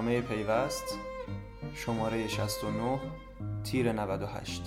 مدیرنامه پیوست شماره 69 تیر 98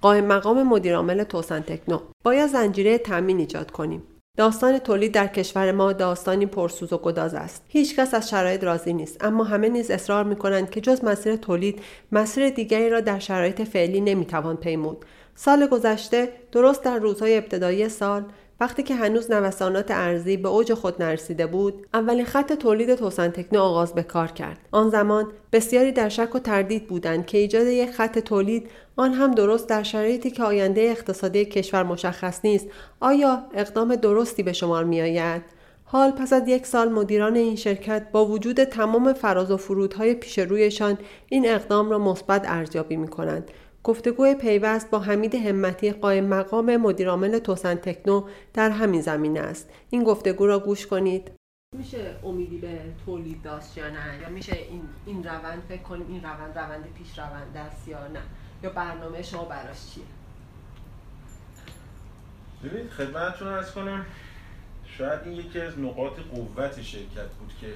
قائم مقام مدیرعامل توسن تکنو. باید زنجیره تامین ایجاد کنیم. داستان تولید در کشور ما داستانی پرسوز و گداز است. هیچکس از شرایط راضی نیست اما همه نیز اصرار می کنند که جز مسیر تولید مسیر دیگری را در شرایط فعلی نمی‌توان پیمود. سال گذشته درست در روزهای ابتدایی سال وقتی که هنوز نوسانات ارزی به اوج خود نرسیده بود اولین خط تولید توسن تکنو آغاز به کار کرد. آن زمان بسیاری در شک و تردید بودند که ایجاد یک خط تولید آن هم درست در شرایطی که آینده اقتصادی کشور مشخص نیست. آیا اقدام درستی به شمار میآید؟ حال پس از یک سال مدیران این شرکت با وجود تمام فراز و فرودهای پیش رویشان این اقدام را مثبت ارزیابی می کنند گفتگوی پیوست با حمید همتی قائم مقام مدیرعامل توسن تکنو در همین زمینه است. این گفتگو را گوش کنید. میشه امیدی به تولید داشت یا نه؟ یا میشه این این روند فکر کنیم این روند روند پیش روند است یا نه؟ یا برنامه شما براش چیه؟ ببینید خدمتتون ارز کنم شاید این یکی از نقاط قوت شرکت بود که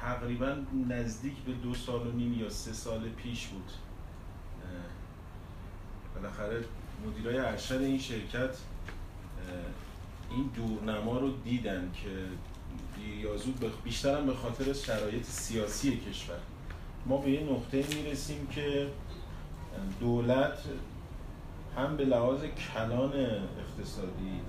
تقریبا نزدیک به دو سال و نیم یا سه سال پیش بود. بالاخره مدیرای ارشد این شرکت این دورنما رو دیدن که زود بیشتر به خاطر شرایط سیاسی کشور. ما به یه نقطه می‌رسیم که دولت هم به لحاظ کلان اقتصادی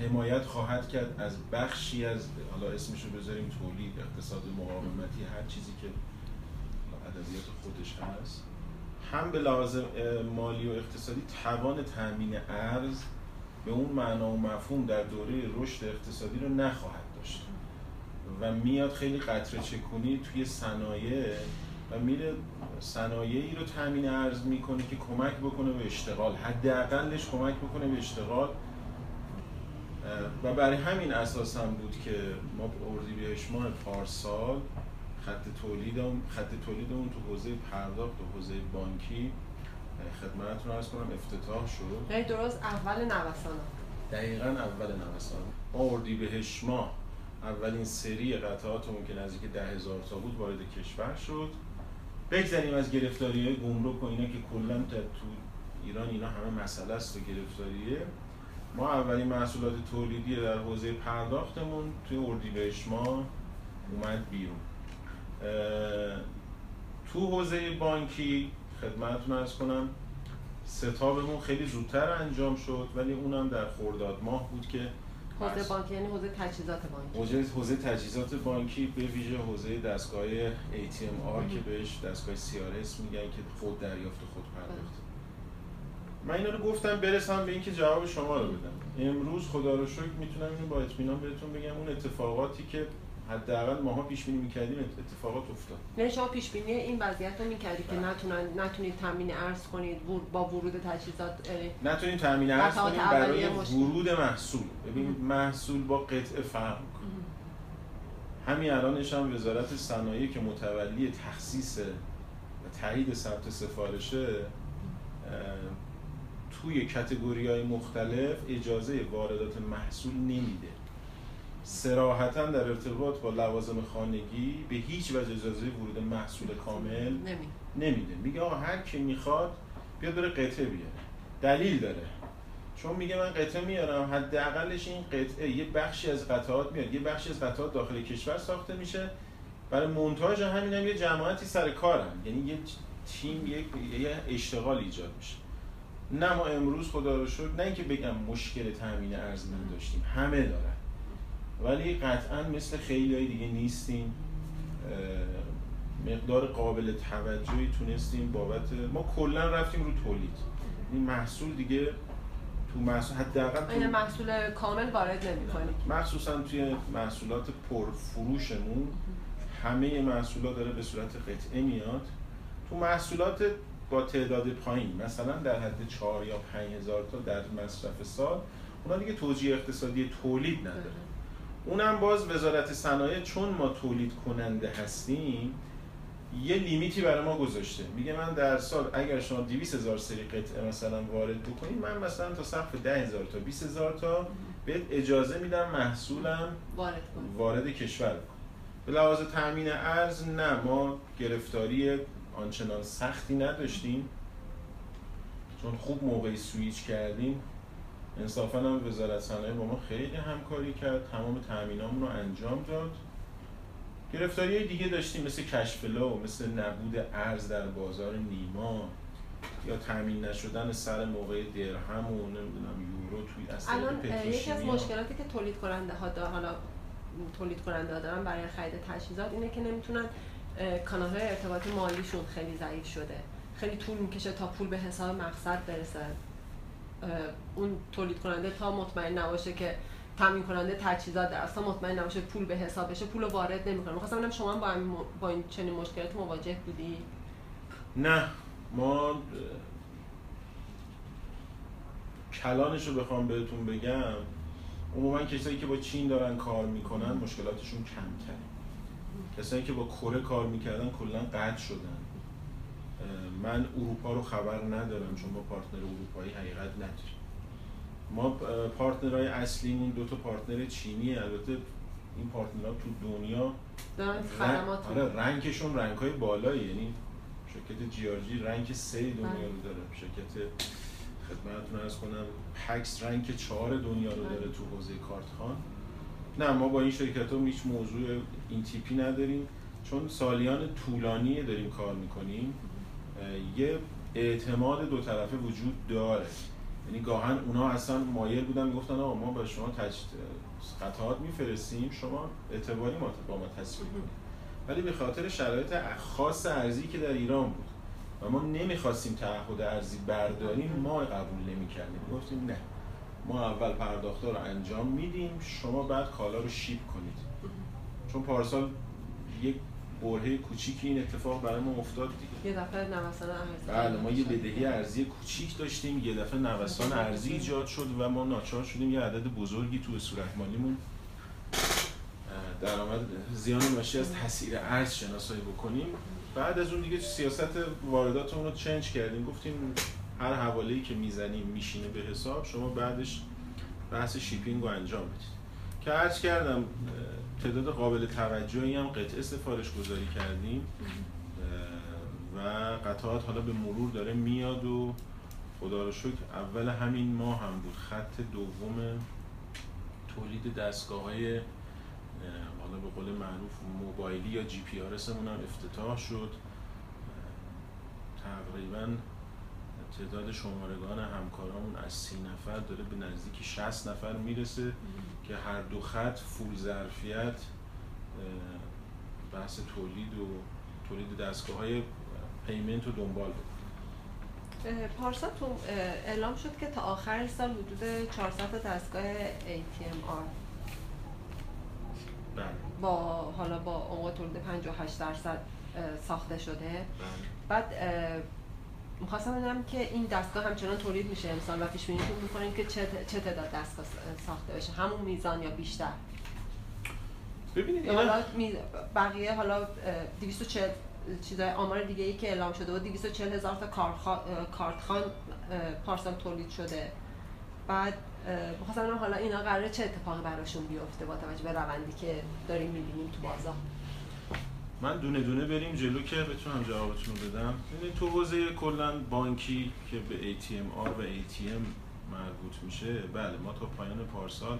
حمایت خواهد کرد از بخشی از حالا اسمشو بذاریم تولید اقتصاد مقاومتی هر چیزی که ادبیات خودش هست. هم به لحاظ مالی و اقتصادی توان تامین ارز به اون معنا و مفهوم در دوره رشد اقتصادی رو نخواهد داشت. و میاد خیلی قطره چکونی توی صنایع و میره صنایعی رو تامین ارز می‌کنه که کمک بکنه به اشتغال. حداقلش کمک بکنه به اشتغال. و برای همین اساس هم بود که ما اردیبهشت ماه پارسال خط تولید خط تولید اون تو حوزه پرداخت و حوزه بانکی خدمتتون ارز کنم افتتاح شد. یعنی درست اول نوسان دقیقا اول نوسان ما اردیبهشت ماه اولین سری قطعاتمون که نزدیک ده هزار تا بود وارد کشور شد. بگذاریم از گرفتاری های گمرک و اینا که کلا تو ایران اینا همه مسئله است و گرفتاریه. ما اولین محصولات تولیدی در حوزه پرداختمون توی اردیبهشت ماه اومد بیرون. تو حوزه بانکی خدمتتون ارز کنم ستابمون خیلی زودتر انجام شد ولی اونم در خورداد ماه بود که حوزه بانکی یعنی حوزه تجهیزات بانکی. حوزه حوزه تجهیزات بانکی به ویژه حوزه دستگاه ATM که بهش دستگاه CRS میگن که خود دریافت خود پرداخت. من اینا رو گفتم برسم به اینکه جواب شما رو بدم. امروز خدا رو شکر می‌تونم اینو با اطمینان بهتون بگم. اون اتفاقاتی که حداقل ماها پیش بینی می‌کردیم اتفاقات افتاد. نه شما پیش بینی این وضعیت رو می‌کردید که بله. نتونن نتونید تامین ارز کنید با ورود تجهیزات نتونید تامین ارز کنید برای ورود محصول. ببین محصول با قطعه فرق همین الانش هم وزارت صنایع که متولی تخصیص و تایید ثبت سفارشه توی کتگوری های مختلف اجازه واردات محصول نمیده. سراحتا در ارتباط با لوازم خانگی به هیچ وجه اجازه ورود محصول کامل نمیده. میگه آقا هر کی می‌خواد بیاد بره قطعه بیاره. دلیل داره. چون میگه من قطعه میارم حداقلش این قطعه یه بخشی از قطعات میاد. یه بخشی از قطعات داخل کشور ساخته میشه. برای مونتاژ همین هم یه جماعتی سر کارن. یعنی یه تیم یک یه اشتغال ایجاد میشه. نه ما امروز خدا رو شکر نه اینکه بگم مشکل تامین ارز داشتیم. همه دارن. ولی قطعا مثل خیلی های دیگه نیستیم. مقدار قابل توجهی تونستیم بابت ما کلا رفتیم رو تولید. این محصول دیگه تو محصول حداقل این محصول کامل وارد نمی‌کنید مخصوصا توی محصولات پرفروشمون همه محصولات داره به صورت قطعه میاد. تو محصولات با تعداد پایین مثلا در حد 4 یا 5 هزار تا در مصرف سال اونا دیگه توجیه اقتصادی تولید نداره. اونم باز وزارت صنایع چون ما تولید کننده هستیم یه لیمیتی برای ما گذاشته. میگه من در سال اگر شما 200 هزار سری قطعه مثلا وارد بکنید من مثلا تا سقف 10 هزار تا 20 هزار تا بهت اجازه میدم محصولم وارد وارد کشور به لحاظ تامین ارز نه. ما گرفتاری آنچنان سختی نداشتیم چون خوب موقعی سویچ کردیم. انصافا هم وزارت صنایع با ما خیلی همکاری کرد تمام تامینامون رو انجام داد. گرفتاری دیگه داشتیم مثل کشفلا و مثل نبود ارز در بازار نیما یا تامین نشدن سر موقع درهم و نمی‌دونم یورو توی از الان یکی از مشکلاتی که تولید کننده ها دارن حالا تولید کننده دارن برای خرید تجهیزات اینه که نمی‌تونن کانال های ارتباط مالیشون خیلی ضعیف شده. خیلی طول می‌کشه تا پول به حساب مقصد برسه. اون تولید کننده تا مطمئن نباشه که تامین کننده تجهیزات در اصلا مطمئن نباشه پول به حساب بشه پول وارد نمی‌کنه. می‌خواستم ببینم شما با این با این چنین مشکلاتی مواجه بودی؟ نه. ما کلانش رو بخوام بهتون بگم عموما کسایی که با چین دارن کار می‌کنن مشکلاتشون کمتره. کسایی که با کره کار می‌کردن کلا قطع شدن. من اروپا رو خبر ندارم چون با پارتنر اروپایی حقیقت نداریم. ما پارتنرهای اصلیمون دو تا پارتنر چینی البته این پارتنرها تو دنیا رنگ... آره رنگشون رنگ های بالایی یعنی شرکت جی آر جی رنگ سه دنیا رو بله. داره. شرکت خدمتتون ارز کنم پکس رنگ چهار دنیا رو داره تو حوزه کارتخان نه ما با این شرکت ها هیچ موضوع این تیپی نداریم. چون سالیان طولانی داریم کار می‌کنیم. یه اعتماد دو طرفه وجود داره. یعنی گاهن اونا اصلا مایل بودن می‌گفتن آقا ما به شما تج... قطعات میفرستیم شما اعتباری ما با ما تصویر کنید. ولی به خاطر شرایط خاص ارزی که در ایران بود و ما نمی‌خواستیم تعهد ارزی برداریم ما قبول نمی‌کردیم. گفتیم نه. ما اول پرداخته رو انجام میدیم شما بعد کالا رو شیپ کنید. چون پارسال یک برهه کوچیکی این اتفاق برای ما افتاد دیگه. یه دفعه نوسان ارزی. بله ما یه بدهی ارزی کوچیک داشتیم یه دفعه نوسان ارزی ایجاد شد و ما ناچار شدیم یه عدد بزرگی تو صورت مالیمون درآمد زیان ناشی از تاثیر ارز شناسایی بکنیم. بعد از اون دیگه سیاست وارداتمون رو چنج کردیم. گفتیم هر حواله‌ای که می‌زنیم میشینه به حساب شما بعدش بحث شیپینگ رو انجام بدید. که عرض کردم تعداد قابل توجهی هم قطعه سفارش گذاری کردیم. و قطعات حالا به مرور داره میاد و خدا رو شکر اول همین ماه هم بود. خط دوم تولید دستگاه های حالا به قول معروف موبایلی یا GPRS هم افتتاح شد. تقریبا تعداد شمارگان همکارامون از سی نفر داره به نزدیک 60 نفر می‌رسه. که هر دو خط full ظرفیت بحث تولید و تولید دستگاه های payment رو دنبال پارسا تو اعلام شد که تا آخر سال حدود 400 تا دستگاه ATMR بله. با حالا با عمق تولید 58 درصد ساخته شده بله. بعد می‌خواستم بدونم که این دستگاه همچنان تولید میشه امسال و پیش بینی می‌کنین که چه چه تعداد دستگاه ساخته بشه همون میزان یا بیشتر؟ ببینید حالا بقیه حالا 240 چیزای آمار دیگه ای که اعلام شده و 240 هزار تا کارتخان پارسال تولید شده. بعد می‌خواستم حالا اینا قراره چه اتفاقی براشون بیفته با توجه به روندی که داریم می‌بینیم تو بازار. من دونه دونه بریم جلو که بتونم جوابتون رو بدم. یعنی تو حوزه کلا بانکی که به ATM آر و ATM مربوط میشه بله ما تا پایان پارسال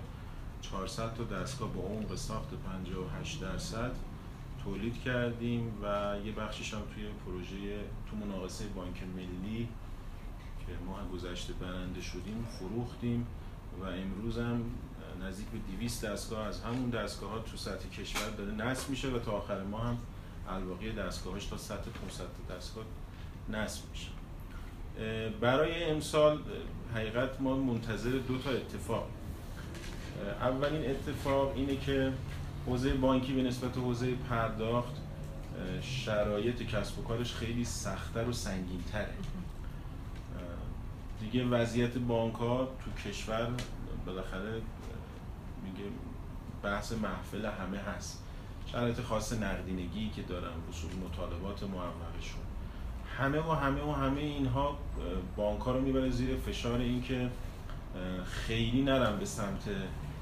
400 تا دستگاه با عمق ساخت 58 درصد تولید کردیم و یه بخشش هم توی پروژه تو مناقصه بانک ملی که ماه گذشته برنده شدیم فروختیم و امروز هم نزدیک به 200 دستگاه از همون دستگاه ها تو سطح کشور داره نصب میشه و تا آخر ما هم الباقی دستگاهش تا سطح 500 دستگاه نصب میشه. برای امسال حقیقت ما منتظر دو تا اتفاق. اولین اتفاق اینه که حوزه بانکی به نسبت حوزه پرداخت شرایط کسب و کارش خیلی سختتر و سنگینتره. دیگه وضعیت بانک ها تو کشور بالاخره میگه بحث محفل همه هست. شرایط خاص نقدینگی که دارن رسوم مطالبات موقعشون همه و همه و همه اینها بانک رو می‌بره زیر فشار اینکه خیلی نرم به سمت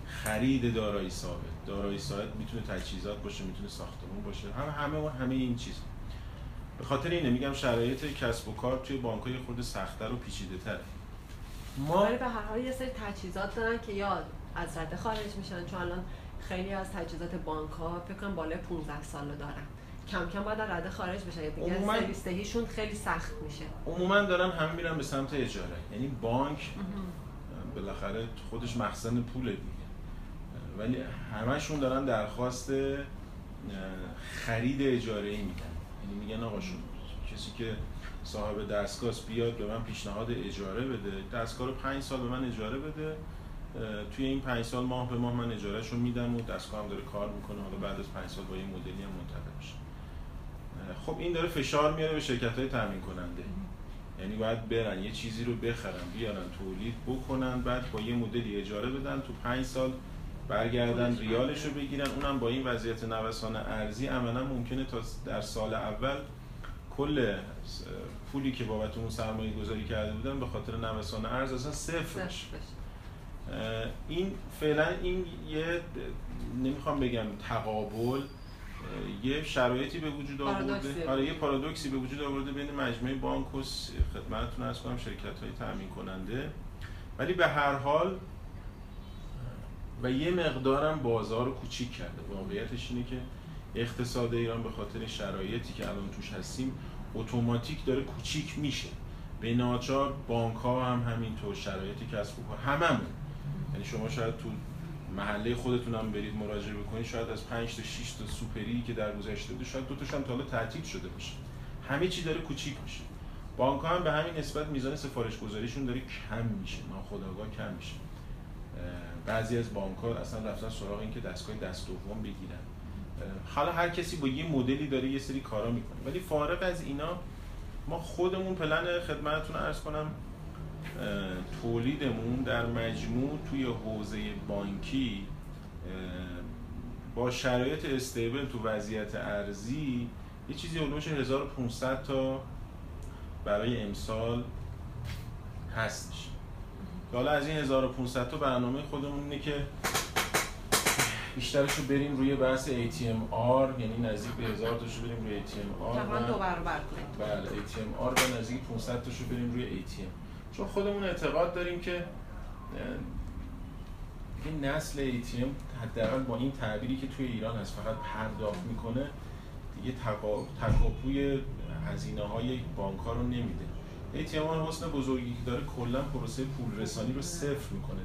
خرید دارایی ثابت. دارایی ثابت می‌تونه تجهیزات باشه می‌تونه ساختمون باشه. هم همه و همه این چیز. به خاطر اینه میگم شرایط کسب و کار توی بانک های خود سختتر و پیچیده تره ما به هر حال یه سری تجهیزات دارن که یا از رده خارج میشن. چون الان خیلی از تجهیزات بانک ها فکر کنم بالای 15 سال دارن. کم کم باید رده خارج بشه. دیگه عموماً... سرویستهیشون خیلی سخت میشه. عموما دارن هم میرن به سمت اجاره. یعنی بانک بالاخره خودش مخزن پوله دیگه. ولی همشون دارن درخواست خرید اجاره ای میدن. یعنی میگن آقا شون کسی که صاحب دستگاه بیاد به من پیشنهاد اجاره بده. دستگاه رو پنج سال به من اجاره بده. توی این پنج سال ماه به ماه من اجارهش رو میدم و دستگاه هم داره کار می‌کنه. حالا بعد از پنج سال با یه مدلی هم منتقل میشه. خب این داره فشار میاره به شرکت های تامین کننده یعنی باید برن یه چیزی رو بخرن بیارن تولید بکنن بعد با یه مدلی اجاره بدن تو پنج سال برگردن ریالش رو بگیرن. اونم با این وضعیت نوسان ارزی عملا ممکنه تا در سال اول کل پولی که بابت اون سرمایه گذاری کرده بودن به خاطر نوسان ارز اصلا صفر بشه. این فعلا این یه نمی‌خوام بگم تقابل یه شرایطی به وجود آورده. آره یه پارادوکسی به وجود آورده بین مجموعه بانک و خدمتتون ارز کنم شرکت های تامین کننده. ولی به هر حال و یه مقدارم بازار رو کوچیک کرده. واقعیتش اینه که اقتصاد ایران به خاطر شرایطی که الان توش هستیم اتوماتیک داره کوچیک میشه. به ناچار بانک ها هم همینطور شرایطی کسب و کار هممون. یعنی شما شاید تو محله خودتون هم برید مراجعه بکنید شاید از 5 تا 6 تا سوپری که در گذشته بوده شاید دو تاشون تا حالا تعطیل شده باشه. همه چی داره کوچیک میشه. بانک هم به همین نسبت میزان سفارش گذاریشون داره کم میشه. ناخودآگاه کم میشه. بعضی از بانک ها اصلا رفتن سراغ این که دستگاه دست دوم بگیرن. حالا هر کسی با یه مدلی داره یه سری کارا می‌کنه. ولی فارغ از اینا ما خودمون پلن خدمتتون ارز کنم تولیدمون در مجموع توی حوزه بانکی با شرایط استیبل تو وضعیت ارزی یه چیزی علوش 1500 تا برای امسال هستش. حالا از این 1500 تا برنامه خودمون اینه که بیشترش رو بریم روی بحث ATMR یعنی نزدیک به 1000 تاشو بریم روی ATMR تقریبا دو برابر بله ATMR و نزدیک 500 تاشو بریم روی ATM چون خودمون اعتقاد داریم که این نسل ATM حداقل با این تعبیری که توی ایران هست فقط پرداخت می‌کنه دیگه تکاپوی هزینه های بانک ها رو نمیده. ATM حسن بزرگی که داره کلا پروسه پول رسانی رو صفر می‌کنه.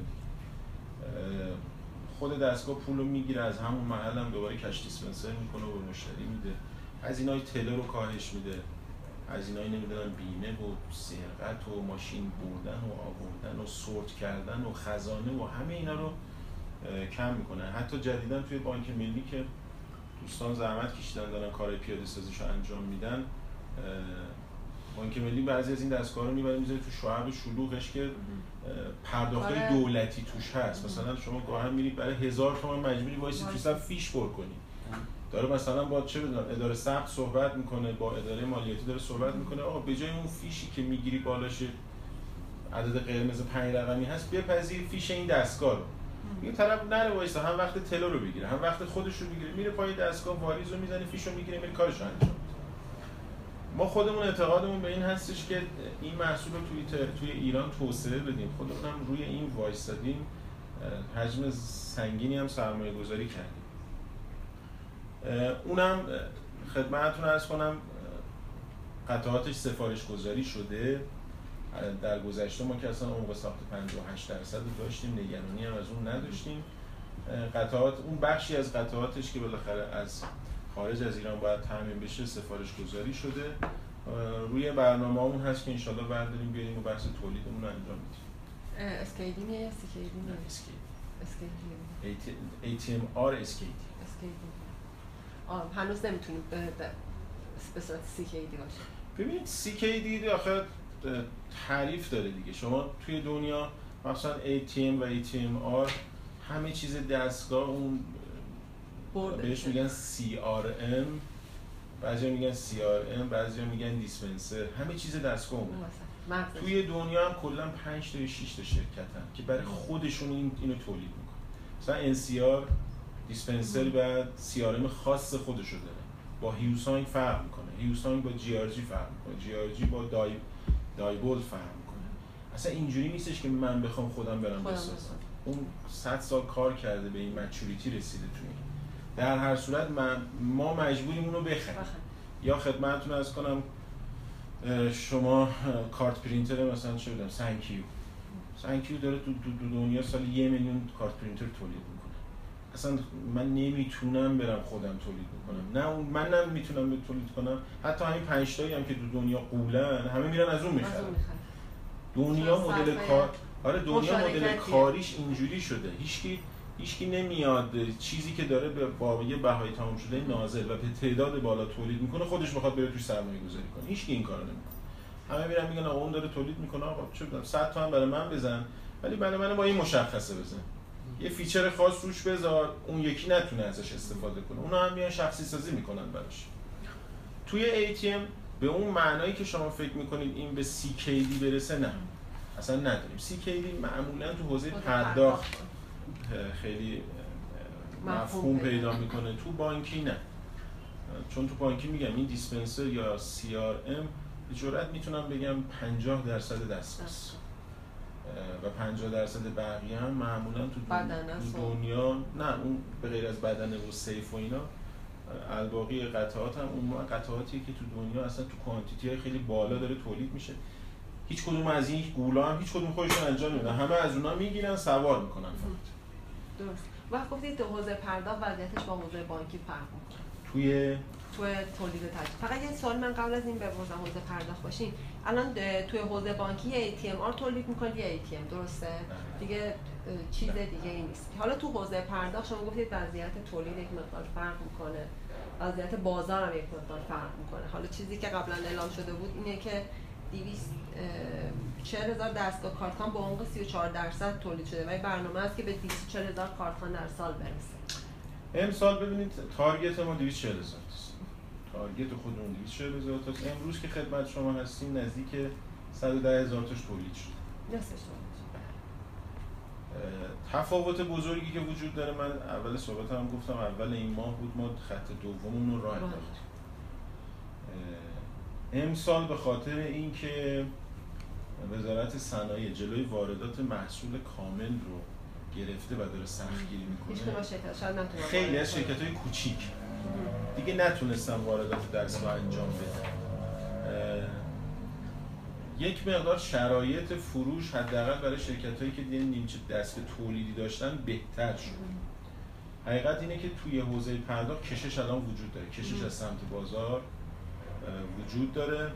خود دستگاه پول رو می‌گیره از همون محل هم دوباره کش دیسپنسر می‌کنه و به مشتری میده. از های تله رو کاهش میده. از اینای نمی‌دونم بیمه و سرقت و ماشین بردن و آوردن و سورت کردن و خزانه و همه اینا رو کم می‌کنه حتی جدیدا توی بانک ملی که دوستان زحمت کشیدن دارن کار پیاده سازیش رو انجام میدن بانک ملی بعضی از این دستگاه رو می‌بره می‌ذاره تو شعب شلوغش که پرداخت آره. دولتی توش هست. مثلا شما گاهی میرید برای هزار تومان مجبوری وایسی تو صف فیش پر کنی. داره مثلا با چه بدونم اداره سخت صحبت می‌کنه با اداره مالیاتی داره صحبت می‌کنه. آقا به جای اون فیشی که می‌گیری بالاش عدد قرمز پنج رقمی هست بپذیر فیش این دستگاه رو. این طرف نره وایسا هم وقت تلو رو بگیره هم وقت خودش رو بگیره. میره پای دستگاه واریز رو می‌زنه فیش رو می‌گیره میره کارش رو انجام ما خودمون اعتقادمون به این هستش که این محصول رو توی, توی ایران توسعه بدیم. خودمون هم روی این وایستادیم حجم سنگینی هم سرمایه گذاری کردیم. اونم خدمتتون ارز کنم قطعاتش سفارش گذاری شده. در گذشته ما که اصلا عمق ساخت 58 درصد رو داشتیم نگرانی هم از اون نداشتیم. قطعات اون بخشی از قطعاتش که بالاخره از خارج از ایران باید تعمین بشه سفارش گذاری شده. روی برنامه همون هست که انشالله برداریم بیاریم و بحث تولیدمون رو انجام بدیم. اسکیدی میه سکیدی میه اسکیدی ATM آر اسکیدی آه هنوز نمی‌تونیم به صورت سیکیدی باشه. ببینید سیکیدی آخر تعریف داره دیگه. شما توی دنیا مثلا ATM و ATM آر همه چیز دستگاه اون بهش میگن CRM بعضی میگن CRM بعضی میگن دیسپنسر همه چیز دستگاه توی دنیا هم کلا 5 تا 6 تا شرکتن که برای خودشون این اینو تولید می‌کنن. مثلا NCR دیسپنسر و CRM خاص خودشو داره. با هیوسانگ فرق می‌کنه. هیوسانگ با جی آر جی فرق می‌کنه. جی آر جی با دای دایبول فرق می‌کنه. اصلا اینجوری نیستش که من بخوام خودم برم بسازم. اون 100 سال کار کرده به این مچوریتی رسیده تو این. در هر صورت من ما مجبوریم اونو بخریم. یا خدمتتون عرض کنم شما card printer مثلا چه بدم Sankyo Sankyo داره تو دنیا سال یه میلیون card printer تولید می‌کنه. اصلا من نمی‌تونم برم خودم تولید کنم نه اون من نمی‌تونم تولید کنم. حتی همین پنج تایی هم که تو دنیا غولن همه میرن از اون می‌خرن. دنیا مدل کار آره دنیا مدل کاریش اینجوری شده. هیچکی هیچکی نمیاد چیزی که داره به با یه بهای تمام شده نازل و به تعداد بالا تولید می‌کنه خودش می‌خواد بره توش سرمایه گذاری کنه. هیچکی این کارو نمی‌کنه. همه میرن میگن آقا اون داره تولید می‌کنه آقا چه بدم 100 تومن برای من بزن ولی برای من با این مشخصه بزن. یه فیچر خاص روش بذار اون یکی نتونه ازش استفاده کنه. اونا هم میان شخصی سازی می‌کنن براش. توی ATM به اون معنایی که شما فکر می‌کنید این به CKD برسه نه. اصلا نداریم. CKD معمولا تو حوزه پرداخت خیلی مفهوم پیدا می‌کنه. تو بانکی نه. چون تو بانکی میگم این دیسپنسر یا CRM به جرات می‌تونم بگم 50 درصد دست و 50 درصد بقیه هم معمولا تو, دنیا نه اون به غیر از بدنه و سیف و اینا الباقی قطعات هم اون قطعاتی که تو دنیا اصلا تو کوانتیتی خیلی بالا داره تولید میشه. هیچ کدوم از این گولا هم هیچ کدوم خودشون انجام نمیدن. همه از اونا می‌گیرن سوار می‌کنن فقط. درست. وقت گفتید حوزه پرداخت وضعیتش با حوزه بانکی فرق می‌کنه. توی توی تولید تجهیز فقط یه سوال من قبل از این بپرسم حوزه پرداخت باشین. الان توی حوزه بانکی یه ATM تولید می‌کنید یه ATM درسته؟ بله. دیگه چیز دیگه ای نیست. حالا تو حوزه پرداخت شما گفتید وضعیت تولید یک مقدار فرق می‌کنه. وضعیت بازار هم یک مقدار فرق می‌کنه. حالا چیزی که قبلا اعلام شده بود اینه که 240 هزار دستگاه کارتخوان با عمق 34 درصد تولید شده. و برنامه است که به 240 هزار کارتخوان در سال برسه. امسال ببینید تارگت ما 240 هزار تارگت خودمون 240 هزار تاست امروز که خدمت شما هستیم نزدیک 110 هزار تاش تولید شد. تفاوت بزرگی که وجود داره من اول صحبت هم گفتم اول این ماه بود ما خط دوممون رو راه انداختیم. امسال به خاطر اینکه وزارت صنایع جلوی واردات محصول کامل رو گرفته و داره سختگیری می‌کنه خیلی از شرکت های کوچیک. دیگه نتونستن واردات دستگاه انجام بدن یک مقدار شرایط فروش حداقل برای شرکت هایی که دیگه نیمچه دست تولیدی داشتن بهتر شد. حقیقت اینه که توی حوزه پرداخت کشش الان وجود داره. کشش از سمت بازار وجود داره.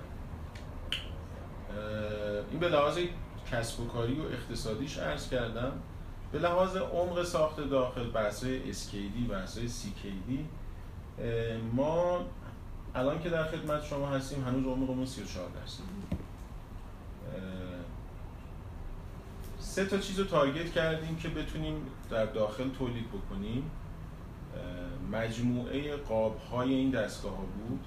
این به لحاظ کسب و کاری و اقتصادیش عرض کردم به لحاظ عمق ساخت داخل بحثای SKD بحثای CKD ما الان که در خدمت شما هستیم هنوز عمقمون 34 درصد سه تا چیز رو تارگت کردیم که بتونیم در داخل تولید بکنیم. مجموعه قاب های این دستگاه ها بود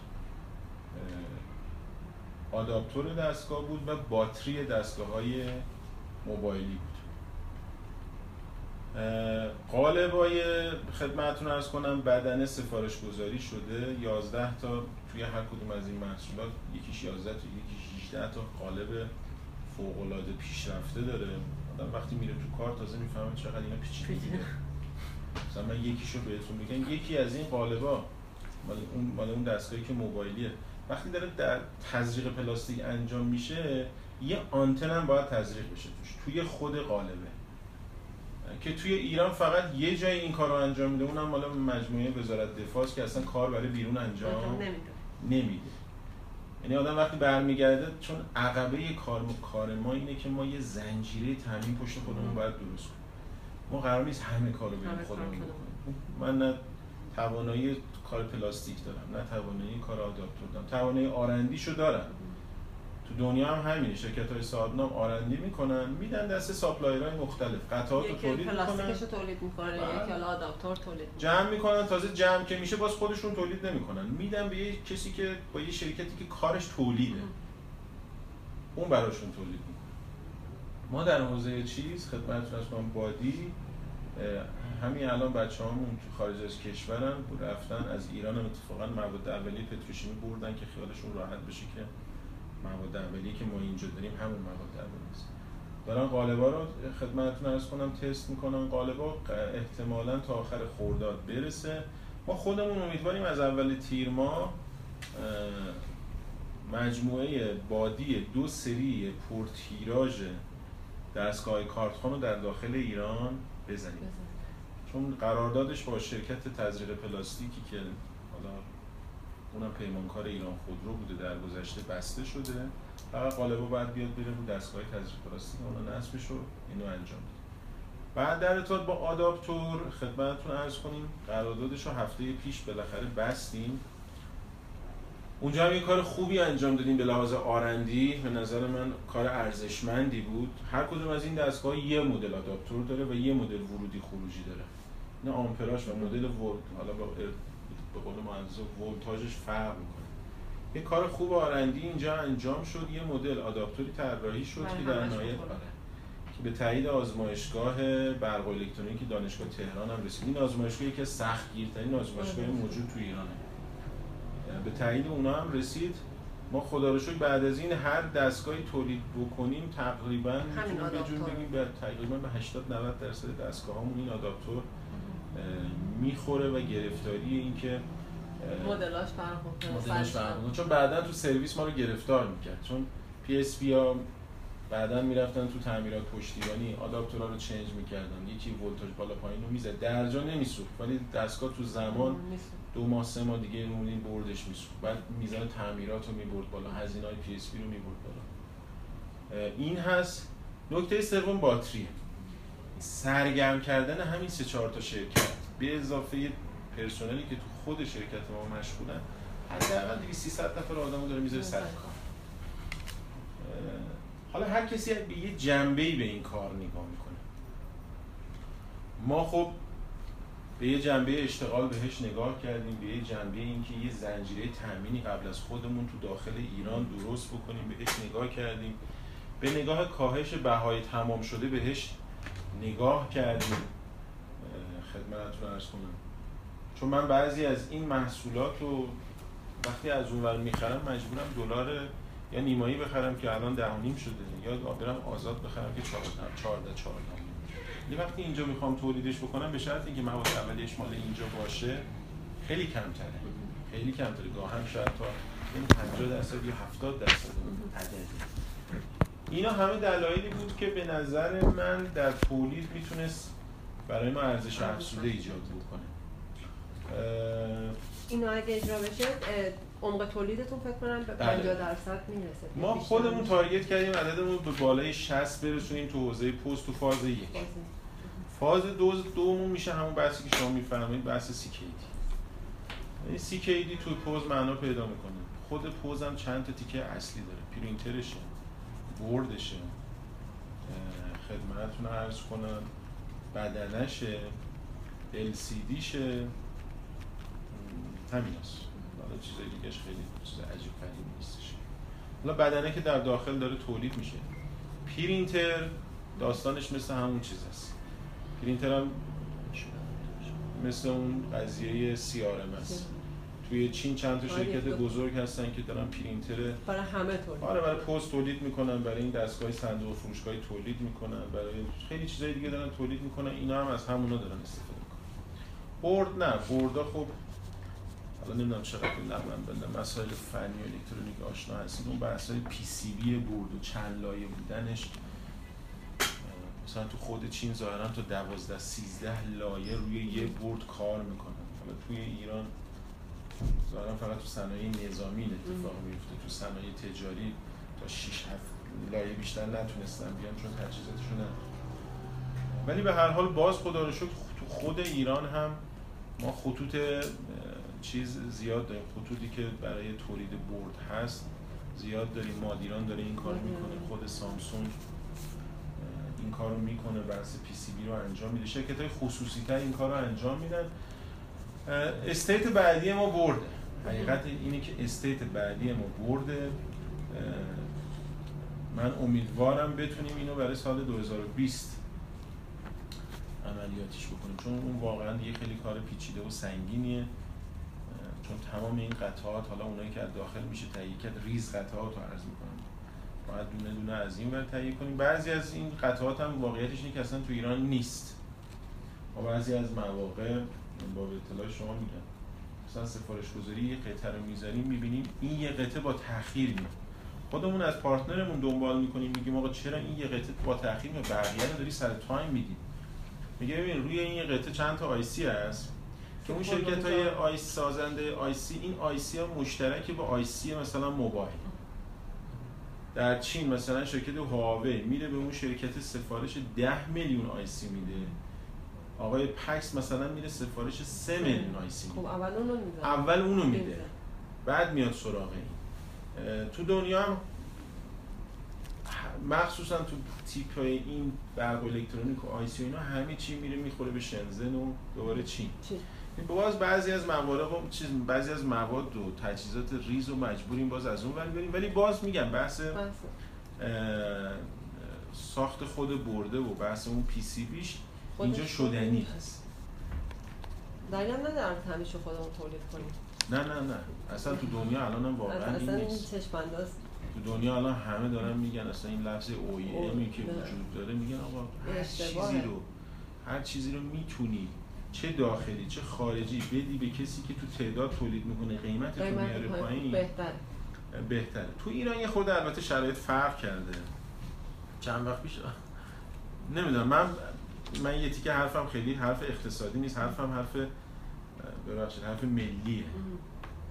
آداپتور دستگاه بود و باتری دستگاه های موبایلی بود. قالبای خدمتتون ارز کنم بدنه سفارش گذاری شده. 11 تا توی هر کدوم از این محصولات یکیش 11 تا یکیش 18 تا قالب فوق العاده پیشرفته داره. آدم وقتی میره تو کار تازه می‌فهمه چقدر اینا پیچیده مثلا من یکیشو بهتون میگم. یکی از این قالبا مال اون مال اون دستگاهی که موبایلیه. وقتی داره در تزریق پلاستیک انجام میشه یه آنتن هم باید تزریق بشه توش توی خود قالبه. که توی ایران فقط یه جای این کار رو انجام میده اونم مال مجموعه وزارت دفاع که اصلا کار برای بیرون انجام نمیده. یعنی آدم وقتی برمیگرده چون عقبه کار کار ما اینه که ما یه زنجیره تامین پشت خودمون باید درست کنیم. ما قرار نیست همه کارو رو خودمون بکنیم من نه توانایی کار پلاستیک دارم نه توانایی کار آداپتور دارم. توانایی R&D شو دارم. تو دنیا هم همینه. شرکت های صاحب نام R&D می‌کنن میدن دست supplier های مختلف. قطعات رو تولید می‌کنن. تولید می‌کنه بله. یکی حالا آداپتور تولید می‌کنه. جمع می‌کنن. تازه جمع که میشه باز خودشون تولید نمی‌کنن. میدن به یه کسی که با یه شرکتی که کارش تولیده. اون براشون تولید می‌کنه. ما در حوزه چیز خدمتتون از کنم بادی همین الان بچه همون تو خارج از کشورن. رفتن از ایران هم اتفاقا مواد اولیه پتروشیمی بردن که خیالشون راحت بشه که مواد اولیه که ما اینجا داریم همون مواد اولیه است. دارن قالبا رو خدمتتون ارز کنم تست می‌کنن قالبا احتمالا تا آخر خورداد برسه. ما خودمون امیدواریم از اول تیر اه، مجموعه بادی دو سری پرتیراژ دستگاه کارتخان رو در داخل ایران بزنیم. چون قراردادش با شرکت تزریق پلاستیکی که حالا اونم پیمانکار ایران خودرو بوده در گذشته بسته شده. فقط قالبا باید بیاد بره رو دستگاه تزریق پلاستیک اونو نصبش رو اینو انجام بده بعد در ارتباط با آداپتور خدمتتون عرض کنیم قراردادش رو هفته پیش بالاخره بستیم. اونجا هم یه کار خوبی انجام دادیم به لحاظ آرندی. به نظر من کار ارزشمندی بود. هر کدوم از این دستگاه یه مدل آداپتور داره و یه مدل ورودی خروجی داره. این آمپراژ و مدل ولت حالا با به قول مهندسا ولتاژش فرق می‌کنه. یه کار خوب آرندی اینجا انجام شد یه مدل آداپتوری طراحی شد که در نهایت که به تایید آزمایشگاه برق و الکترونیکی دانشگاه تهران هم رسید. این آزمایشگاه یکی از سختگیرترین آزمایشگاه. موجود تو ایرانه. به تایید اونا هم رسید. ما خدا رو شکر بعد از این هر دستگاهی تولید بکنیم تقریبا می‌تونیم. بگیم به تقریبا به 80 90 درصد دستگاهامون این آداپتور می‌خوره و گرفتاری این که اه، مدلاش فرق. چون بعدا تو سرویس ما رو گرفتار می‌کرد. چون PSP ها بعدا می‌رفتن تو تعمیرات پشتیبانی آداپتورها رو change می‌کردن. یکی ولتاژ بالا پایین رو می‌زد. درجا نمیسوخت ولی دستگاه تو زمان دو ماه سه ماه دیگه main board ش میسوخت. بعد میزان تعمیرات رو می‌برد بالا هزینه های PSP رو می‌برد بالا. این هست. نکته سوم باتری سرگرم کردن همین سه چهار تا شرکت. به اضافه پرسنلی که تو خود شرکت ما مشغولن حداقل دیگه 300 نفر آدمو داره می‌ذاره سر کار. حالا هر کسی به یه جنبه به این کار نگاه می‌کنه. ما خب به یه جنبه اشتغال بهش نگاه کردیم به یه جنبه اینکه یه زنجیره تامینی قبل از خودمون تو داخل ایران درست بکنیم بهش نگاه کردیم. به نگاه کاهش بهای تمام شده بهش نگاه کردیم. خدمتتون ارز کنم. چون من بعضی از این محصولات رو وقتی از اون ور می‌خرم مجبورم دلار یا نیمایی بخرم که الان ده نیم شده یا برم آزاد بخرم که 14 14 14 یه وقتی اینجا می‌خوام تولیدش بکنم به شرط اینکه مواد اولیه‌اش مال اینجا باشه خیلی کمتره. خیلی کمتره. گاهن شاید تا این 50 درصد یا 70 درصد. اینا همه دلایلی بود که به نظر من در تولید می‌تونست برای ما ارزش افزوده ایجاد بکنه. اینا اگه اجرا بشه عمق تولیدتون فکر کنم به بله. 50 درصد می‌رسه. ما خودمون. تارگت کردیم عددمون به بالای 60 برسونیم تو حوزه پست تو فاز یک. فاز دوز دومون میشه همون بحثی که شما میفرمایید بحث سیکیدی این سیکیدی تو پوز معنا پیدا می‌کنه. خود پوز هم چند تا تیکه اصلی داره. پرینترشه. بردشه. اه، خدمتتون عرض کنم بدنشه LCD شه همین هست حالا چیزای دیگهش خیلی چیز عجیب غریب نیستش. حالا بدنه که در داخل داره تولید میشه. پرینتر داستانش مثل همون چیز هست پرینتر هم مثل اون قضیه CRM است. توی چین چند تا آره، شرکت بزرگ هستن که دارن پرینتر برای همه تولید آره برای پست تولید می‌کنن برای این دستگاه صندوق فروشگاهی تولید می‌کنن برای خیلی چیزای دیگه دارن تولید می‌کنن اینا هم از همونا دارن استفاده می‌کنن. برد نه بردا خب حالا نمی‌دونم چقدر لبن بندم مسائل فنی و الکترونیک آشنا هستید اون بحث های پی سی بی برد و چند لایه بودنش. مثلا تو خود چین ظاهرا تا دوازده سیزده لایه روی یه برد کار می‌کنن. حالا توی ایران ظاهرا فقط تو صنایع نظامی این اتفاق میفته. تو صنایع تجاری تا 6 7 لایه بیشتر نتونستن بیان چون تجهیزاتشون. ولی به هر حال باز خدا رو شکر تو خود ایران هم ما خطوط چیز زیاد داریم. خطوطی که برای تولید برد هست زیاد داریم. مادیران داره این کار می‌کنه. خود سامسونگ این کار رو می‌کنه. بحث PCB رو انجام میده. شرکت های خصوصی تر این کار رو انجام میدن. stage بعدی ما برده. حقیقت اینه که استیت بعدی ما برده. من امیدوارم بتونیم اینو برای سال 2020 عملیاتیش بکنیم. چون اون واقعا یه خیلی کار پیچیده و سنگینیه. چون تمام این قطعات حالا اونایی که از داخل میشه تهیه کرد ریز قطعات رو عرض می‌کنم باید دونه دونه از این ور تهیه کنیم. بعضی از این قطعات هم واقعیتش اینه که اصلا تو ایران نیست. و بعضی از مواقع با اطلاع شما میگم مثلا سفارش گذاری یه قطعه رو می‌ذاریم می‌بینیم این یه قطعه با تاخیر میاد خودمون از partner مون دنبال می‌کنیم میگیم آقا چرا این یه قطعه با تاخیر میاد بقیه رو داری سر time میدی. میگه ببین روی این یه قطعه چند تا IC هست؟ که اون شرکت های آی سازنده آی سی این آی سی ها مشترک با IC مثلا موبایل. در چین مثلا شرکت هواوی میره به اون شرکت سفارش 10 میلیون IC میده. آقای PAX مثلا میره سفارش 3 میلیون IC میده. خب اول اونو میده. اول اونو میده. بعد میاد سراغ این. تو دنیا هم مخصوصا تو تیپ های این برق الکترونیک و IC اینا همه چی میره می‌خوره به شنزن و دوباره چین. چی؟ باز بعضی از موارد چیز بعضی از مواد و تجهیزات ریز و مجبوریم باز از اون بریم. ولی باز میگم بحث ساخت خود برده و بحث اون پی سی بیش اینجا شدنی هست. دلیل ندارم همیشه خودمون تولید کنیم. نه نه نه. اصلا تو دنیا الان هم واقعا این نیست. تو دنیا الان همه دارن میگن اصلا این لفظ OEM که وجود داره میگن آقا هر چیزی رو هر چیزی رو می‌تونی چه داخلی چه خارجی بدی به کسی که تو تعداد تولید می‌کنه قیمت تو میاره پایین بهتر بهتره. تو ایران یه خود البته شرایط فرق کرده. چند وقت پیش؟ نمی‌دونم. من من یه تیکه حرفم خیلی حرف اقتصادی نیست حرفم حرف ببخشید حرف ملیه.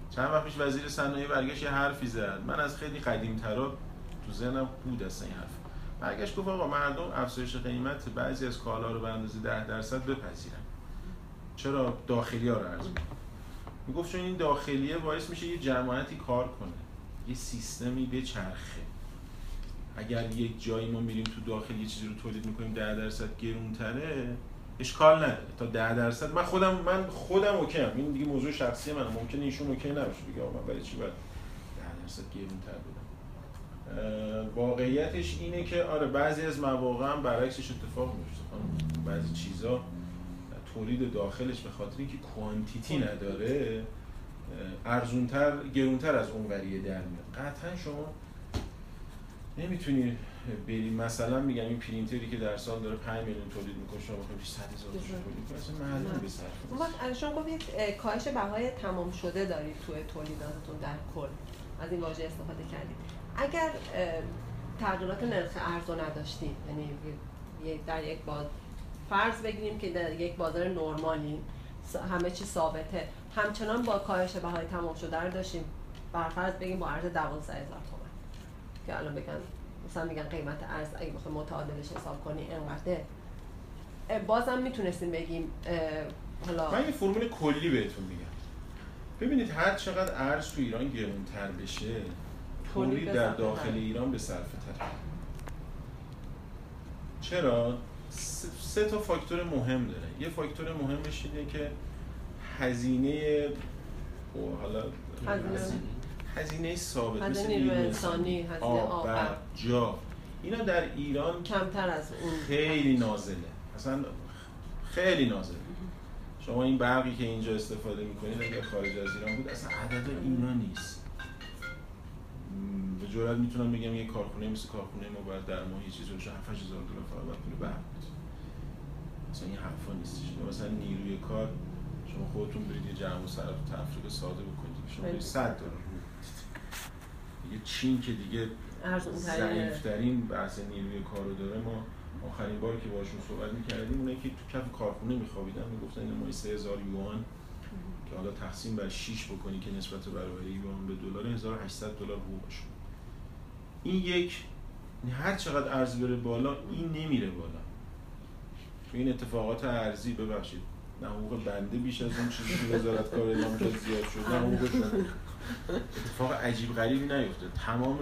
چند وقت پیش وزیر صنایع برگشت یه حرفی زد. من از خیلی قدیم ترا تو ذهنم بود اصلا این حرف. برگشت گفت آقا مردم افزایش قیمت بعضی از کالا رو به اندازه 10 درصد بپذیرن. چرا؟ داخلی ها رو ارز می‌گفت چون این داخلیه باعث میشه یه جماعتی کار کنه. یه سیستمی بچرخه. اگر یک جایی ما میریم تو داخل یه چیزی رو تولید می‌کنیم 10 درصد گرونتره اشکال نداره. تا 10 درصد من خودم من خودم okay ام. این دیگه موضوع شخصی منه. ممکنه ایشون okay نباشه. دیگه من برای چی باید 10 درصد گرونتر بدم؟ واقعیتش اینه که آره بعضی از مواقع هم برعکسش اتفاق میفته بعضی چیزا تولید داخلش به خاطر اینکه کوانتیتی نداره ارزونتر گرونتر از اون وریه در میاد. قطعا شما نمی‌تونی بری. مثلا میگم این پرینتری که در سال داره 5 میلیون تولید می‌کنه شما بخواید 100 هزار تولید کنی اصلا معلومه به صرف شما گفتید کاهش بهای تمام شده دارید توی تولیداتتون در کل. از این واژه استفاده کردید. اگر تغییرات نرخ ارز رو نداشتید یعنی در یک باز فرض بگیریم که در یک بازار نرمالی همه چی ثابته. همچنان با کاهش بهای تمام شده رو داشتیم. فرض بگیم با ارز 12000 تومان که الان بگن مثلا میگن قیمت ارز اگه بخوای متعادلش حساب کنی اینقدر بازم می‌تونستیم بگیم حالا من یه فرمول کلی بهتون میگم. ببینید هر چقدر ارز تو ایران گرونتر بشه تولید در داخل ایران به صرفه تر. چرا؟ سه تا فاکتور مهم داره. یه فاکتور مهمش اینه که هزینه حالا هزینه ثابت مثل نیروی انسانی هزینه آب جا. اینا در ایران کمتر از اون. خیلی نازله. اصلا خیلی نازله. شما این برقی که اینجا استفاده می‌کنید اگر خارج از ایران بود اصلا عدد اینا نیست. به جرات می‌تونم بگم یه کارخونه مثل کارخونه ما باید در ماه یه چیزی رو 7000 دلار فقط باید پول برق مثلا این حرفا نیستش. مثلا نیروی کار شما خودتون برید یه جمع و سر تفریق ساده بکنید. شما برید 100 دلار. دیگه چین که دیگه ضعیفترین بحث نیروی کار رو داره. ما آخرین باری که باشون صحبت می‌کردیم اونه که تو کف کارخونه میخوابیدن می‌گفتن این مایی 3000 یوان که حالا تقسیم بر 6 بکنی که نسبت برابر یوان به دلار 1800 دلار حقوقشون این یک هر چقدر ارز بره بالا این نمیره بالا. تو این اتفاقات ارزی ببخشید نه حقوق بنده بیش از اون چیزی که وزارت کار اعلام کرد زیاد شد نه حقوق اتفاق عجیب غریبی نیفته تمام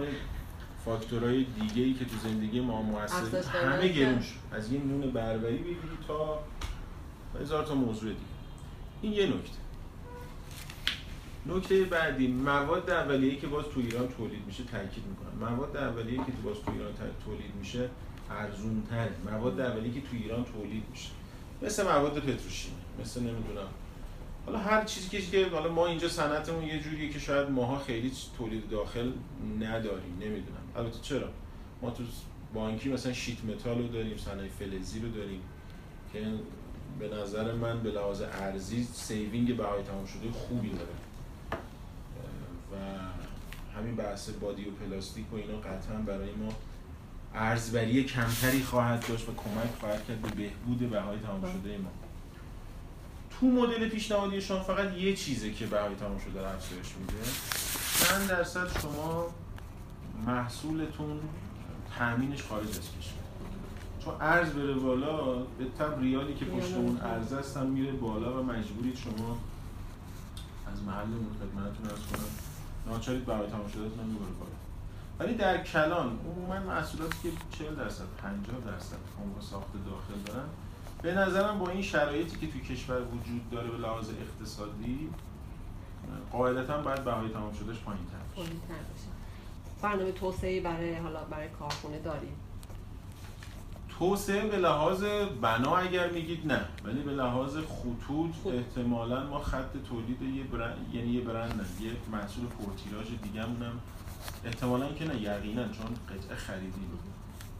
فاکتورهای دیگه ای که تو زندگی ما موثر همه گرون شد. از یه نون بربری بگیری تا هزار تا موضوع دیگه. این یه نکته. نکته بعدی مواد اولیه‌ای که باز تو ایران تولید میشه تاکید می‌کنم. مواد اولیه‌ای که تو باز تو ایران تولید میشه ارزون تر مواد اولیه‌ای که تو ایران تولید میشه. مثل مواد پتروشیمی مثل نمی‌دونم حالا هر چیزی که حالا ما اینجا صنعتمون یه جوریه که شاید ماها خیلی تولید داخل نداریم. نمی‌دونم. البته چرا؟ ما تو بانکی مثلا sheet metal رو داریم صنایع فلزی رو داریم که به نظر من به لحاظ ارزی saving بهای تمام شده خوبی داره. و همین بحث body و پلاستیک و اینا قطعا برای ما ارزبری کمتری خواهد داشت و کمک خواهد کرد به بهبود بهای تمام شده ما. تو مدل پیشنهادی شما فقط یه چیزه که بهای تمام شده افزایش میده. چند درصد شما محصولتون تامینش خارج از کشور. چون ارز بره بالا به تب ریالی که پشت اون ارز است هم میره بالا و مجبورید شما از محل خدمتتون ارز کنم ناچارید برای تمام شده می‌بره بالا. ولی در کلان عموما محصولاتی که 40 درصد 50 درصد عمر ساخت داخل دارن به نظرم با این شرایطی که تو کشور وجود داره به لحاظ اقتصادی قاعدتا باید بهای تمام شدهش پایین تر برنامه توسعه برای حالا برای کارخونه داریم. توسعه به لحاظ بنا اگر میگید نه ولی به لحاظ خطوط. احتمالا ما خط تولید یه برند یعنی یه برند نه یه محصول پورتیراژ دیگه هم احتمالا که نه یقینا چون قطعه خریدیم.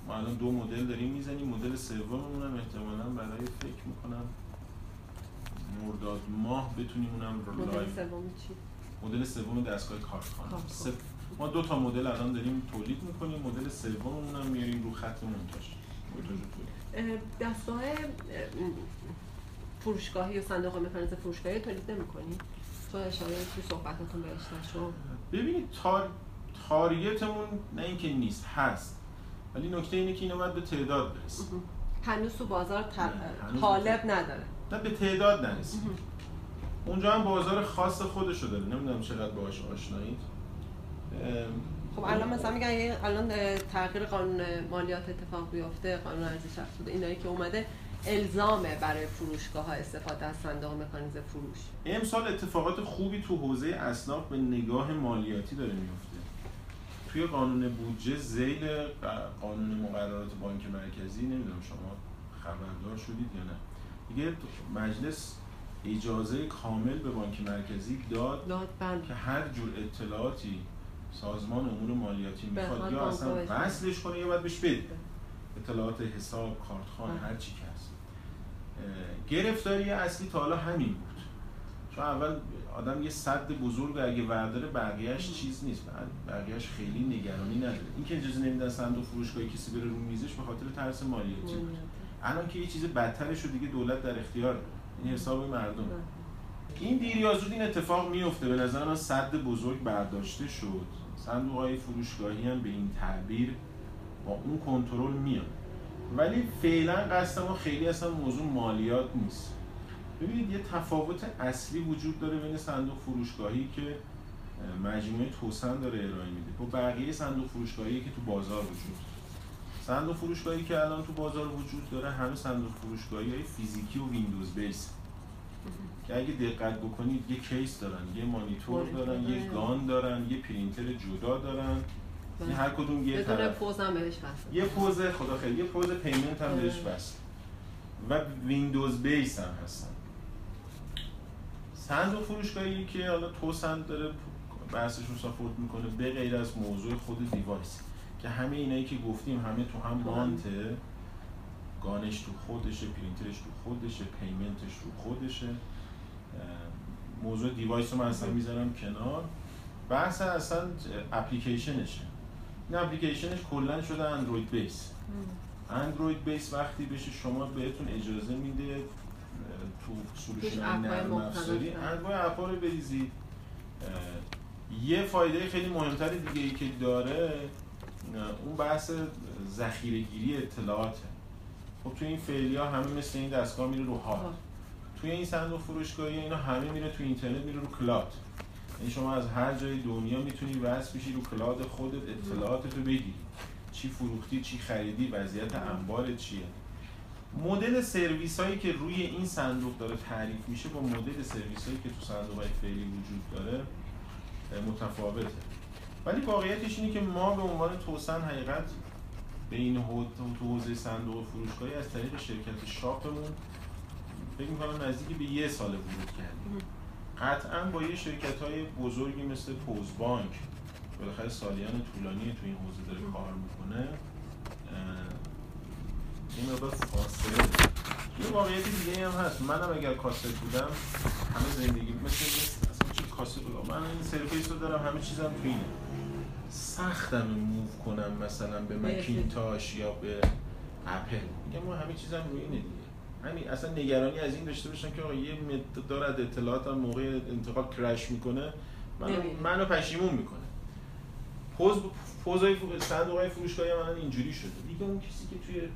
ما الان دو مدل داریم می‌زنیم. مدل سوممون هم احتمالا برای فکر می‌کنم مرداد ماه بتونیم اونم مدل سوم چی؟ مدل سوم دستگاه کارخانه. ما دو تا مدل الان داریم تولید می‌کنیم. مدل سوممون هم میاریم رو خط مونتاژ. دستگاه فروشگاهی و صندوق مکانیزم فروشگاهی تولید نمی‌کنی؟ تو اشاره تو صحبتاتون بهش نشو. ببینید تار... تاریتمون نه اینکه نیست هست. ولی نکته اینه که اینا باید به تعداد برسه هنوز تو بازار طالب نداره. نه به تعداد نرسید اونجا هم بازار خاص خودشو داره. نمی‌دونم چقدر باهاش آشنایید. خب الان مثلا میگن الان تغییر قانون مالیات اتفاق بیفته قانون ارزش افزوده اینایی که اومده الزامه برای فروشگاه ها استفاده از صندوق مکانیزم فروش. امسال اتفاقات خوبی تو حوزه اسناف به نگاه مالیاتی داره میفته توی قانون بودجه زیل قانون مقررات بانک مرکزی نمی‌دونم شما خبردار شدید یا نه. دیگه مجلس اجازه کامل به بانک مرکزی داد, داد بله. که هر جور اطلاعاتی سازمان امور مالیاتی می‌خواد یا اصلا وصلش کنه یا باید بهش بده. اطلاعات حساب کارتخان هر چی که هست. گرفتاری اصلی تا حالا همین بود. چون اول آدم یه صد بزرگ اگه ورداره بقیهش چیز نیست. بقیهش خیلی نگرانی نداره. این که اجازه نمیدن صندوق فروشگاهی کسی بره رو میزش به خاطر ترس مالیاتی بود الان که یه چیز بدترش رو دیگه دولت در اختیار این حساب مردم. این دیر یا زود این اتفاق میفته. به نظر من صد بزرگ برداشته شد. صندوق های فروشگاهی هم به این تعبیر با اون کنترل میاد ولی فعلا قصد ما خیلی اصلا موضوع مالیات نیست. ببینید یه تفاوت اصلی وجود داره بین صندوق فروشگاهی که مجموعه توسن داره ارائه میده. با بقیه صندوق فروشگاهی که تو بازار وجود صندوق فروشگاهی که الان تو بازار وجود داره همه صندوق فروشگاهی های فیزیکی و Windows base. که اگه دقت بکنید یه case دارن یه مانیتور دارن یه gun دارن یه پرینتر جدا دارن. این هر کدوم یه طرف. پوز هم بهش یه پوز خدا خیلی یه پوز payment هم بهش بس و Windows base هم هستن. صندوق فروشگاهی که حالا توسن داره بحثش رو support می‌کنه به غیر از موضوع خود device که همه اینایی که گفتیم همه تو هم mount ه gun ش تو خودشه پرینترش تو خودشه payment ش رو خودشه. موضوع device رو من اصلا می‌ذارم کنار. بحث اصلا اپلیکیشنشه. این اپلیکیشنش کلا شده Android base Android base وقتی بشه شما بهتون اجازه میده تو solution نرم افزاری. انواع app ا رو بریزید. یه فایده خیلی مهمتر دیگه ای که داره اون بحث ذخیره گیری اطلاعاته. خب توی این فعلی ها همه مثل این دستگاه میره رو هارد توی این صندوق فروشگاهی اینا همه میره تو اینترنت میره رو cloud یعنی شما از هر جای دنیا می‌تونی وصل بشی رو cloud خودت اطلاعاتتو بگیری. چی فروختی چی خریدی وضعیت انبار چیه؟ مدل سرویس هایی که روی این صندوق داره تعریف میشه با مدل سرویس هایی که تو صندوق های فعلی وجود داره متفاوته. ولی واقعیتش اینه که ما به عنوان توسن حقیقت به این حوزه صندوق فروشگاهی از طریق شرکت شاپمون فکر می‌کنم نزدیک به یه سال ورود کردیم. قطعا با یه شرکت های بزرگی مثل پوز بانک بالاخره سالیان طولانی تو این حوزه داره کار می‌کنه این مقدار فاصله یه واقعیت دیگه هم هست. منم اگر کاسر بودم همه زندگی مثل اصلا چه کاسر بودم من این سرفیس رو دارم همه چیزم تو اینه. سختم موو کنم مثلا به مکینتاش یا به اپل. میگم ما همه چیزم روی اینه دیگه. همین اصلا نگرانی از این داشته باشم که آقا یه مقدار از اطلاعاتم موقع انتقال کرش می‌کنه من منو پشیمون می‌کنه. پوز پوزای صندوق های فروشگاهی من اینجوری شده. دیگه اون کسی که توی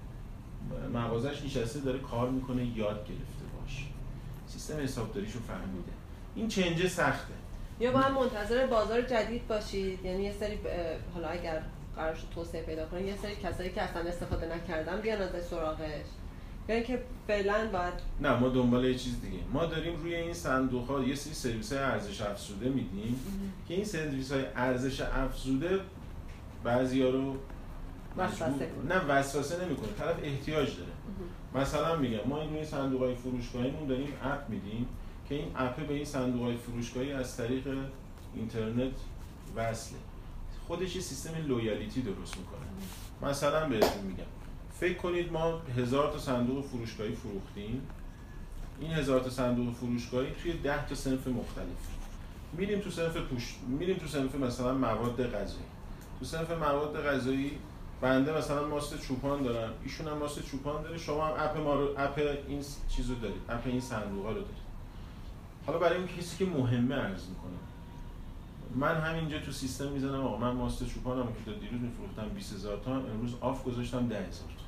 مغازش نشسته داره کار می‌کنه یاد گرفته باش. سیستم حسابداریشو فهمیده. این چنج سخته. یا باید منتظر بازار جدید باشید. یعنی یه سری حالا اگر قرار شد توسعه پیدا کنه یه سری کسایی که اصلا استفاده نکردن بیان از سراغش. یا اینکه فعلا باید نه ما دنبال یه چیز دیگه. ما داریم روی این صندوق ها یه سری سرویس های ارزش افزوده میدیم که این سرویس های ارزش افزوده بعضیا رو وسوسه نه وسوسه نمی‌کنه طرف احتیاج داره. مثلا میگم ما این روی صندوق های فروشگاهیمون داریم app میدیم که این app به این صندوق های فروشگاهی از طریق اینترنت وصله. خودش یه سیستم loyalty درست می‌کنه. مثلا بهتون میگم. فکر کنید ما هزار تا صندوق فروشگاهی فروختیم. این هزار تا صندوق فروشگاهی توی ده تا صنف مختلف. میریم تو صنف پوشاک میریم تو صنف مثلا مواد غذایی. تو صنف مواد غذایی بنده مثلا ماست چوپان دارم ایشون هم ماست چوپان داره. شما هم app ما رو app این چیزو دارید. app این صندوق ها رو دارید. حالا برای اون کسی که مهمه عرض می‌کنم. من همینجا تو سیستم می‌زنم آقا من ماست چوپانم که تا دیروز میفروختم 20000 تا امروز off گذاشتم 10000 تا.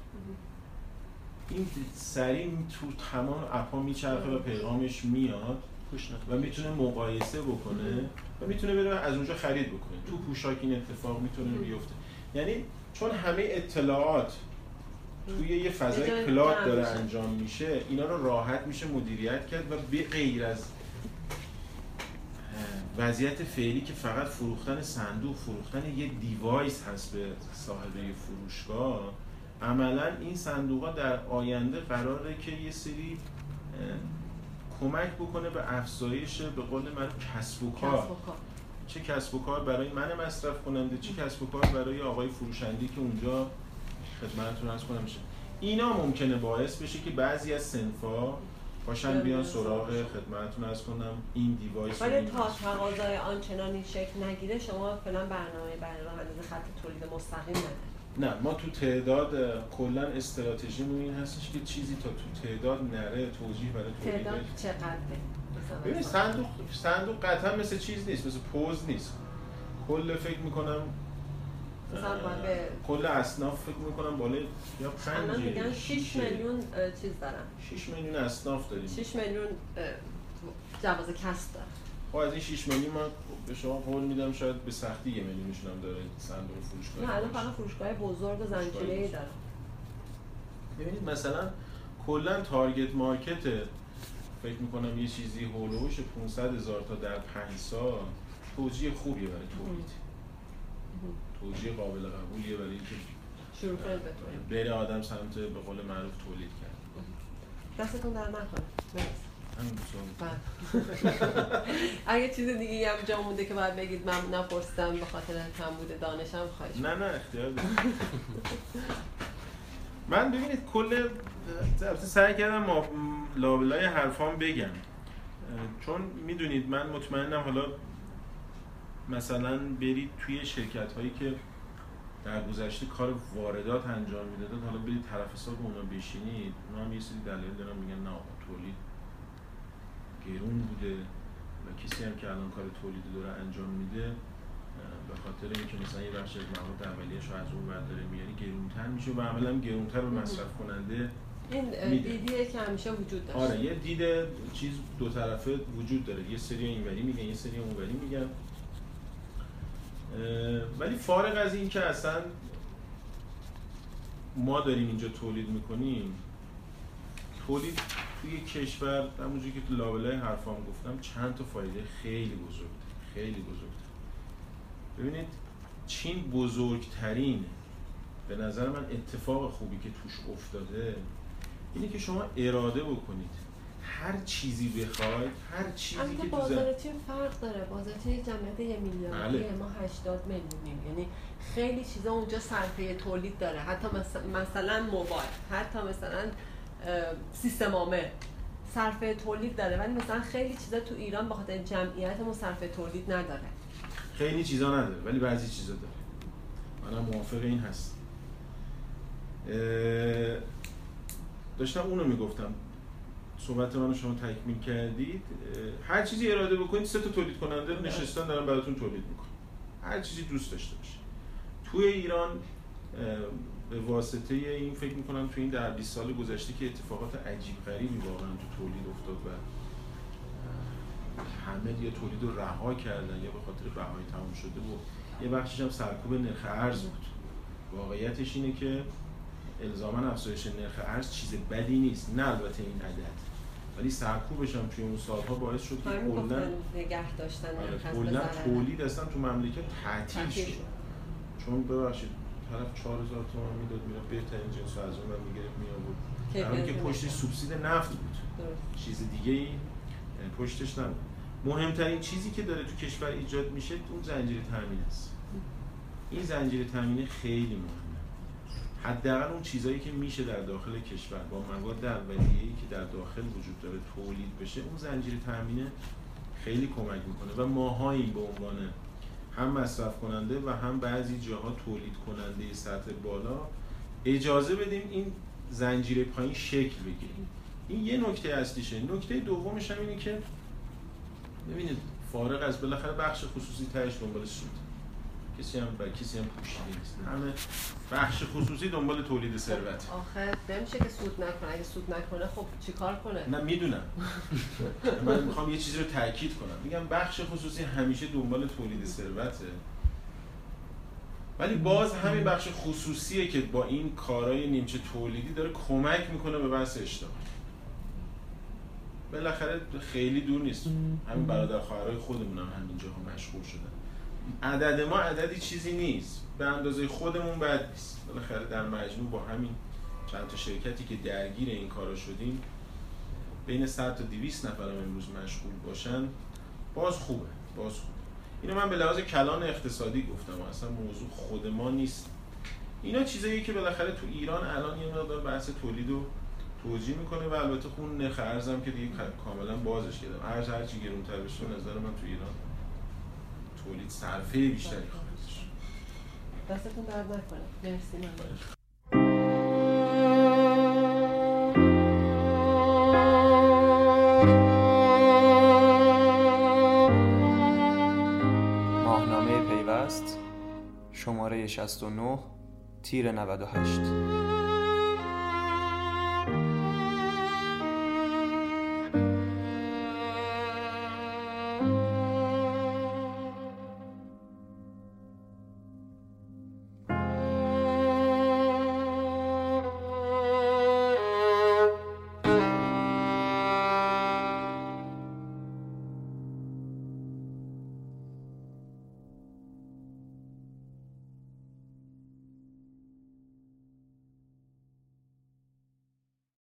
این سریع تو تمام app ا میچرخه و پیغامش میاد و می‌تونه مقایسه بکنه و می‌تونه بره از اونجا خرید بکنه. تو پوشاک این اتفاق می‌تونه بیفته. یعنی چون همه اطلاعات توی یه فضای cloud داره انجام میشه اینا رو راحت میشه مدیریت کرد و به غیر از وضعیت فعلی که فقط فروختن صندوق فروختن یه device هست به صاحبه فروشگاه عملا این صندوق ها در آینده قراره که یه سری کمک بکنه به افزایش به قول من کسب و کار چه کسب و کار برای من مصرف کننده چه کسب و کار برای آقای فروشنده که اونجا خدمتتون ارز کنم میشه. اینا ممکنه باعث بشه که بعضی از سنفا باشن بیان سراغ خدمتتون ارز کنم. این دیوایس ولی تا تقاضای آنچنانی شکل نگیره شما فعلا برنامه راه خط تولید مستقیم ندارید. نه ما تو تعداد کلا استراتژیمون این هستش که چیزی تا تو تعداد نره توجیه برای تولید. تعداد چقدره؟ ببین صندوق صندوق قطعا مثل چیز نیست مثل پوز نیست. کل فکر می‌کنم کل اصناف فکر می‌کنم بالای یا 5 میگن 6 میلیون. چیز دارن. 6 میلیون اصناف داریم. 6 میلیون جواز کسب دارن. خب از این 6 میلیون من به شما قول میدم شاید به سختی یه میلیونشون هم داره صندوق فروشگاه. نه الان فقط فروشگاه بزرگ و زنجیره‌ای داره ببینید مثلا کلا تارگت مارکت فکر می‌کنم یه چیزی هولوش 500 هزار تا در 5 سال توجیه خوبیه برای تولید توجیه قابل قبولیه برای اینکه شروع کنید به بره آدم سمت به قول معروف تولید کرد. دستتون در نکنه. بله. اگه چیز دیگه هم جا مونده که باید بگید من نپرسیدم به خاطر کم بوده دانشم خواهش نه نه اختیار من ببینید کل سعی کردم ما لابلای حرفام بگم. چون می‌دونید من مطمئنم حالا مثلا برید توی شرکت هایی که در گذشته کار واردات انجام می‌دادن حالا برید طرف حساب اونا بشینید. اونا هم یه سری دلیل دارن میگن نه تولید گرون بوده و کسی هم که الان کار تولیدی داره انجام میده به خاطر اینکه مثلا یه بخش از مواد اولیه‌اش از اون ور داره میاری گرونتر میشه و عملا گرونتر به مصرف کننده این. دیدیه که همیشه وجود داشت. آره یه دید چیز دو طرفه وجود داره. یه سری اینوری میگن یه سری اونوری میگن. ولی فارغ از این که اصلا ما داریم اینجا تولید می‌کنیم تولید توی کشور همونجوری که تو لابلای حرفام گفتم چند تا فایده خیلی بزرگ خیلی بزرگ ببینید چین بزرگترین به نظر من اتفاق خوبی که توش افتاده اینه که شما اراده بکنید. هر چیزی بخواید هر چیزی که تو بازار زن... فرق داره. بازار چین جمعیت یه میلیاردیه بله. ما 80 میلیونیم. یعنی خیلی چیزا اونجا صرفه تولید داره. حتی مثلا, مثلا موبایل حتی مثلا سیستم عامل صرفه تولید داره. ولی مثلا خیلی چیزا تو ایران به خاطر جمعیتمون صرفه تولید نداره. خیلی چیزا نداره ولی بعضی چیزا داره. منم موافق این هست. اه، داشتم اونو می‌گفتم. صحبت منو شما تکمیل کردید. هر چیزی اراده بکنید سه تا تولید کننده نشستن دارن براتون تولید می‌کنن. هر چیزی دوست داشته باشید. توی ایران به واسطه این فکر می‌کنم توی این در 20 سال گذشته که اتفاقات عجیب غریبی واقعا تو تولید افتاد و همه یا تولید رو رها کردن یا به خاطر بهای تمام شده و یه بخشش هم سرکوب نرخ ارز بود. واقعیتش اینه که الزاما افزایش نرخ ارز چیز بدی نیست. نه البته این عدد. ولی سرکوبش هم توی اون سالها باعث شد که کلا نگه داشتن آره، کلا. تولید اصلا تو مملکت تعطیل شد. شد. چون ببخشید طرف 4000 تومان می‌داد میره بهترین جنس رو از اون می‌گرفت می آورد در که پشتش نفت. سوبسید نفت بود. درست. چیز دیگه ای پشتش نبود. مهمترین چیزی که داره تو کشور ایجاد میشه اون زنجیره تامین است. این زنجیره تامینه خیلی مهمه. حداقل اون چیزایی که میشه در داخل کشور با مواد اولیه‌ای که در داخل وجود داره تولید بشه اون زنجیره تامینه خیلی کمک می‌کنه و ماهاییم به عنوان هم مصرف کننده و هم بعضی جاها تولید کننده سطح بالا اجازه بدیم این زنجیره پایین شکل بگیره. این یه نکته اصلیشه. نکته دومش هم اینه که ببینید فارغ از بالاخره بخش خصوصی تهش دنبال سود. کسی هم با کسی هم پوشیده نیست. همه بخش خصوصی دنبال تولید ثروت. آخه نمیشه که سود نکنه. اگه سود نکنه خب چیکار کنه؟ نه می‌دونم. من می‌خوام یه چیزی رو تاکید کنم. میگم بخش خصوصی همیشه دنبال تولید ثروته. ولی باز همین بخش خصوصیه که با این کارهای نیمچه تولیدی داره کمک می‌کنه به بحث اشتغال بالاخره خیلی دور نیست. همین برادر خواهرای خودمون هم همین جاها مشغول شدن. عدد ما عددی چیزی نیست. به اندازه خودمون بد نیست. بالاخره در مجموع با همین چند تا شرکتی که درگیر این کارا شدیم بین 100 تا 200 نفر هم امروز مشغول باشن. باز خوبه. باز خوبه. اینو من به لحاظ کلان اقتصادی گفتم. اصلا موضوع خود ما نیست. اینا چیزایی که بالاخره تو ایران الان یه مقدار بحث تولید رو توجیه می‌کنه و البته خون نرخ ارزم که دیگه کاملا بازش کردم. ارز هرچی گرونتر بشه نظر من تو ایران تولید صرفه بیشتری خواهد داشت. دستتون درد نکنه. مرسی من ماهنامه پیوست شماره 69 تیر 98